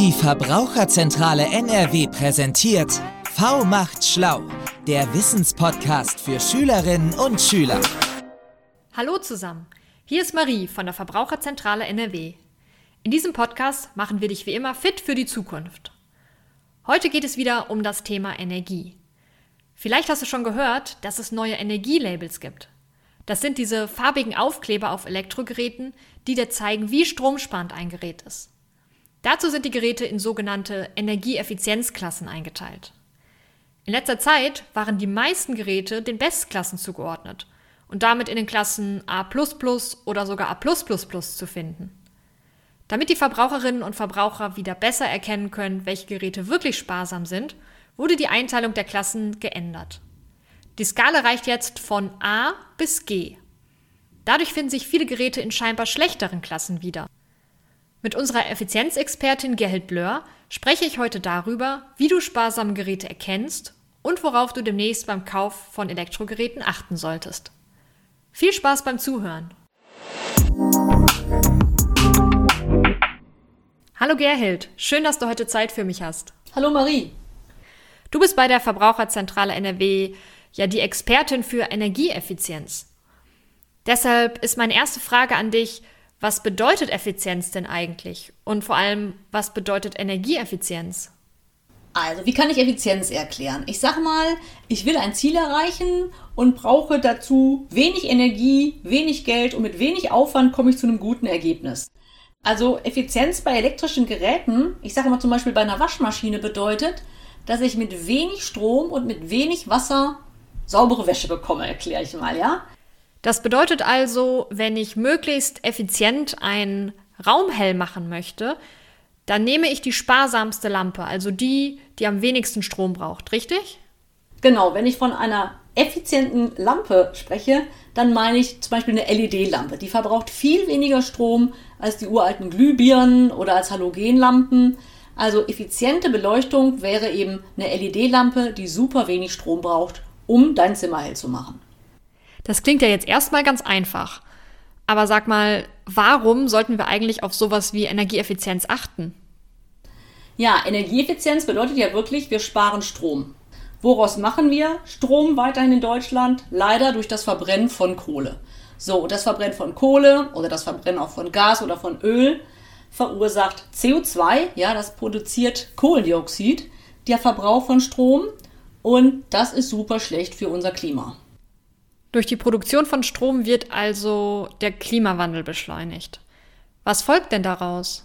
Die Verbraucherzentrale NRW präsentiert V macht schlau, der Wissenspodcast für Schülerinnen und Schüler. Hallo zusammen, hier ist Marie von der Verbraucherzentrale NRW. In diesem Podcast machen wir dich wie immer fit für die Zukunft. Heute geht es wieder um das Thema Energie. Vielleicht hast du schon gehört, dass es neue Energielabels gibt. Das sind diese farbigen Aufkleber auf Elektrogeräten, die dir zeigen, wie stromsparend ein Gerät ist. Dazu sind die Geräte in sogenannte Energieeffizienzklassen eingeteilt. In letzter Zeit waren die meisten Geräte den Bestklassen zugeordnet und damit in den Klassen A oder sogar A zu finden. Damit die Verbraucherinnen und Verbraucher wieder besser erkennen können, welche Geräte wirklich sparsam sind, wurde die Einteilung der Klassen geändert. Die Skala reicht jetzt von A bis G. Dadurch finden sich viele Geräte in scheinbar schlechteren Klassen wieder. Mit unserer Effizienzexpertin Gerhild Blör spreche ich heute darüber, wie du sparsame Geräte erkennst und worauf du demnächst beim Kauf von Elektrogeräten achten solltest. Viel Spaß beim Zuhören! Hallo Gerhild, schön, dass du heute Zeit für mich hast. Hallo Marie. Du bist bei der Verbraucherzentrale NRW ja die Expertin für Energieeffizienz. Deshalb ist meine erste Frage an dich, was bedeutet Effizienz denn eigentlich? Und vor allem, was bedeutet Energieeffizienz? Also, wie kann ich Effizienz erklären? Ich sage mal, ich will ein Ziel erreichen und brauche dazu wenig Energie, wenig Geld und mit wenig Aufwand komme ich zu einem guten Ergebnis. Also Effizienz bei elektrischen Geräten, ich sage mal zum Beispiel bei einer Waschmaschine bedeutet, dass ich mit wenig Strom und mit wenig Wasser saubere Wäsche bekomme, erkläre ich mal, ja? Das bedeutet also, wenn ich möglichst effizient einen Raum hell machen möchte, dann nehme ich die sparsamste Lampe, also die, die am wenigsten Strom braucht, richtig? Genau, wenn ich von einer effizienten Lampe spreche, dann meine ich zum Beispiel eine LED-Lampe. Die verbraucht viel weniger Strom als die uralten Glühbirnen oder als Halogenlampen. Also effiziente Beleuchtung wäre eben eine LED-Lampe, die super wenig Strom braucht, um dein Zimmer hell zu machen. Das klingt ja jetzt erstmal ganz einfach. Aber sag mal, warum sollten wir eigentlich auf sowas wie Energieeffizienz achten? Ja, Energieeffizienz bedeutet ja wirklich, wir sparen Strom. Woraus machen wir Strom weiterhin in Deutschland? Leider durch das Verbrennen von Kohle. So, das Verbrennen von Kohle oder das Verbrennen auch von Gas oder von Öl verursacht CO2, ja, das produziert Kohlendioxid, der Verbrauch von Strom und das ist super schlecht für unser Klima. Durch die Produktion von Strom wird also der Klimawandel beschleunigt. Was folgt denn daraus?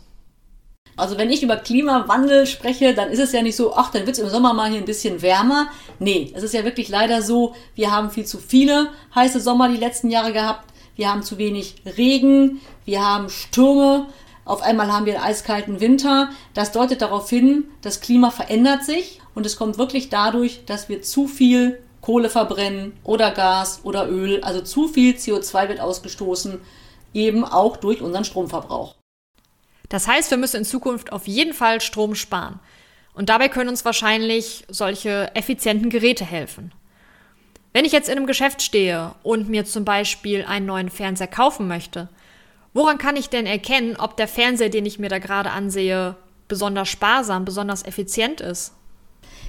Also wenn ich über Klimawandel spreche, dann ist es ja nicht so, ach, dann wird es im Sommer mal hier ein bisschen wärmer. Nee, es ist ja wirklich leider so, wir haben viel zu viele heiße Sommer die letzten Jahre gehabt. Wir haben zu wenig Regen, wir haben Stürme, auf einmal haben wir einen eiskalten Winter. Das deutet darauf hin, das Klima verändert sich und es kommt wirklich dadurch, dass wir zu viel Kohle verbrennen oder Gas oder Öl. Also zu viel CO2 wird ausgestoßen, eben auch durch unseren Stromverbrauch. Das heißt, wir müssen in Zukunft auf jeden Fall Strom sparen. Und dabei können uns wahrscheinlich solche effizienten Geräte helfen. Wenn ich jetzt in einem Geschäft stehe und mir zum Beispiel einen neuen Fernseher kaufen möchte, woran kann ich denn erkennen, ob der Fernseher, den ich mir da gerade ansehe, besonders sparsam, besonders effizient ist?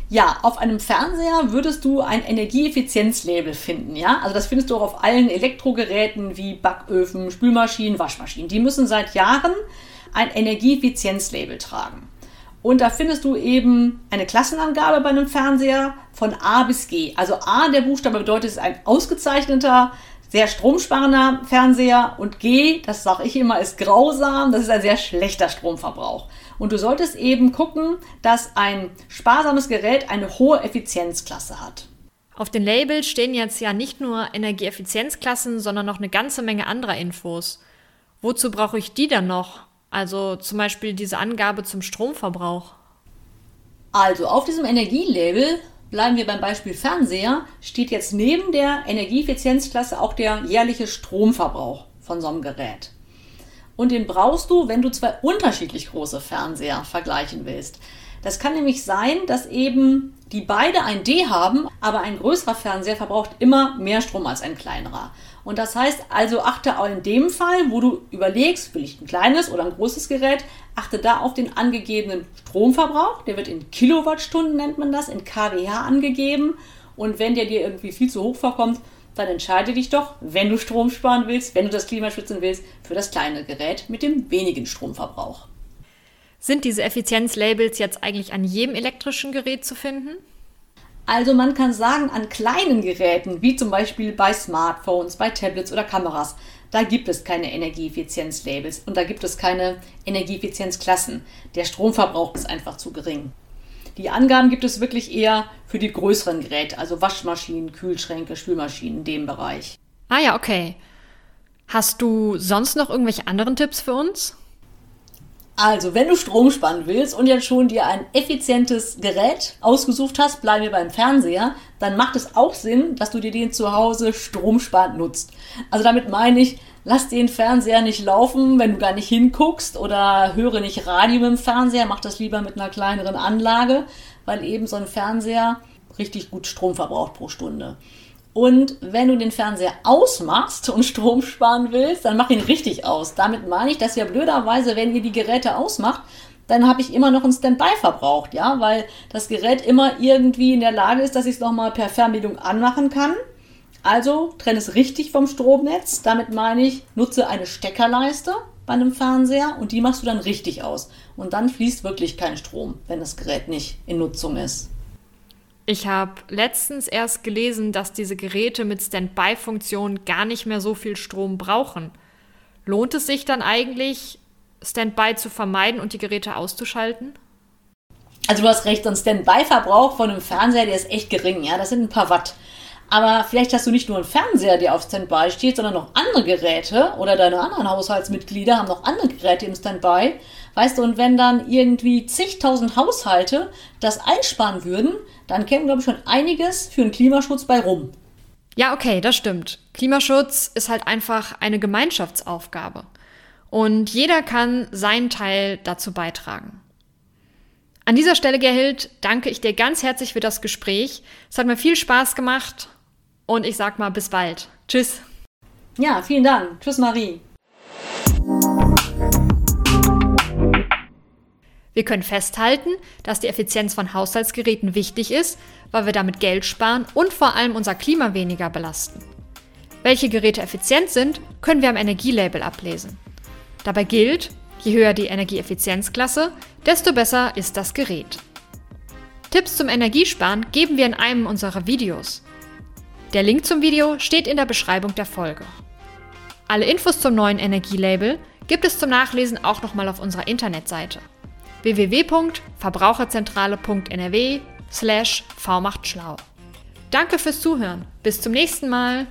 Ja, auf einem Fernseher würdest du ein Energieeffizienzlabel finden, ja? Also das findest du auch auf allen Elektrogeräten wie Backöfen, Spülmaschinen, Waschmaschinen. Die müssen seit Jahren ein Energieeffizienzlabel tragen. Und da findest du eben eine Klassenangabe bei einem Fernseher von A bis G. Also A, der Buchstabe bedeutet, es ist ein ausgezeichneter, sehr stromsparender Fernseher. Und G, das sage ich immer, ist grausam, das ist ein sehr schlechter Stromverbrauch. Und du solltest eben gucken, dass ein sparsames Gerät eine hohe Effizienzklasse hat. Auf den Labels stehen jetzt ja nicht nur Energieeffizienzklassen, sondern noch eine ganze Menge anderer Infos. Wozu brauche ich die dann noch? Also zum Beispiel diese Angabe zum Stromverbrauch. Also auf diesem Energielabel, bleiben wir beim Beispiel Fernseher, steht jetzt neben der Energieeffizienzklasse auch der jährliche Stromverbrauch von so einem Gerät. Und den brauchst du, wenn du zwei unterschiedlich große Fernseher vergleichen willst. Das kann nämlich sein, dass eben die beide ein D haben, aber ein größerer Fernseher verbraucht immer mehr Strom als ein kleinerer. Und das heißt also, achte auch in dem Fall, wo du überlegst, will ich ein kleines oder ein großes Gerät, achte da auf den angegebenen Stromverbrauch. Der wird in Kilowattstunden, nennt man das, in kWh angegeben. Und wenn der dir irgendwie viel zu hoch vorkommt, dann entscheide dich doch, wenn du Strom sparen willst, wenn du das Klima schützen willst, für das kleine Gerät mit dem wenigen Stromverbrauch. Sind diese Effizienzlabels jetzt eigentlich an jedem elektrischen Gerät zu finden? Also man kann sagen, an kleinen Geräten, wie zum Beispiel bei Smartphones, bei Tablets oder Kameras, da gibt es keine Energieeffizienzlabels und da gibt es keine Energieeffizienzklassen. Der Stromverbrauch ist einfach zu gering. Die Angaben gibt es wirklich eher für die größeren Geräte, also Waschmaschinen, Kühlschränke, Spülmaschinen in dem Bereich. Ah ja, okay. Hast du sonst noch irgendwelche anderen Tipps für uns? Also, wenn du Strom sparen willst und jetzt schon dir ein effizientes Gerät ausgesucht hast, bleiben wir beim Fernseher, dann macht es auch Sinn, dass du dir den zu Hause stromsparend nutzt. Also damit meine ich, lass den Fernseher nicht laufen, wenn du gar nicht hinguckst oder höre nicht Radio im Fernseher, mach das lieber mit einer kleineren Anlage, weil eben so ein Fernseher richtig gut Strom verbraucht pro Stunde. Und wenn du den Fernseher ausmachst und Strom sparen willst, dann mach ihn richtig aus. Damit meine ich, dass ja blöderweise, wenn ihr die Geräte ausmacht, dann habe ich immer noch ein Standby verbraucht, ja, weil das Gerät immer irgendwie in der Lage ist, dass ich es nochmal per Fernbedienung anmachen kann. Also trenne es richtig vom Stromnetz. Damit meine ich, nutze eine Steckerleiste bei einem Fernseher und die machst du dann richtig aus. Und dann fließt wirklich kein Strom, wenn das Gerät nicht in Nutzung ist. Ich habe letztens erst gelesen, dass diese Geräte mit Standby-Funktion gar nicht mehr so viel Strom brauchen. Lohnt es sich dann eigentlich, Standby zu vermeiden und die Geräte auszuschalten? Also du hast recht, so ein Standby-Verbrauch von einem Fernseher, der ist echt gering, ja, das sind ein paar Watt. Aber vielleicht hast du nicht nur einen Fernseher, der auf Standby steht, sondern noch andere Geräte oder deine anderen Haushaltsmitglieder haben noch andere Geräte im Standby. Weißt du, und wenn dann irgendwie zigtausend Haushalte das einsparen würden, dann käme, glaube ich, schon einiges für den Klimaschutz bei rum. Ja, okay, das stimmt. Klimaschutz ist halt einfach eine Gemeinschaftsaufgabe. Und jeder kann seinen Teil dazu beitragen. An dieser Stelle, Gerhild, danke ich dir ganz herzlich für das Gespräch. Es hat mir viel Spaß gemacht und ich sag mal bis bald. Tschüss. Ja, vielen Dank. Tschüss, Marie. Wir können festhalten, dass die Effizienz von Haushaltsgeräten wichtig ist, weil wir damit Geld sparen und vor allem unser Klima weniger belasten. Welche Geräte effizient sind, können wir am Energielabel ablesen. Dabei gilt, je höher die Energieeffizienzklasse, desto besser ist das Gerät. Tipps zum Energiesparen geben wir in einem unserer Videos. Der Link zum Video steht in der Beschreibung der Folge. Alle Infos zum neuen Energielabel gibt es zum Nachlesen auch nochmal auf unserer Internetseite www.verbraucherzentrale.nrw slash vmachtschlau. Danke fürs Zuhören. Bis zum nächsten Mal.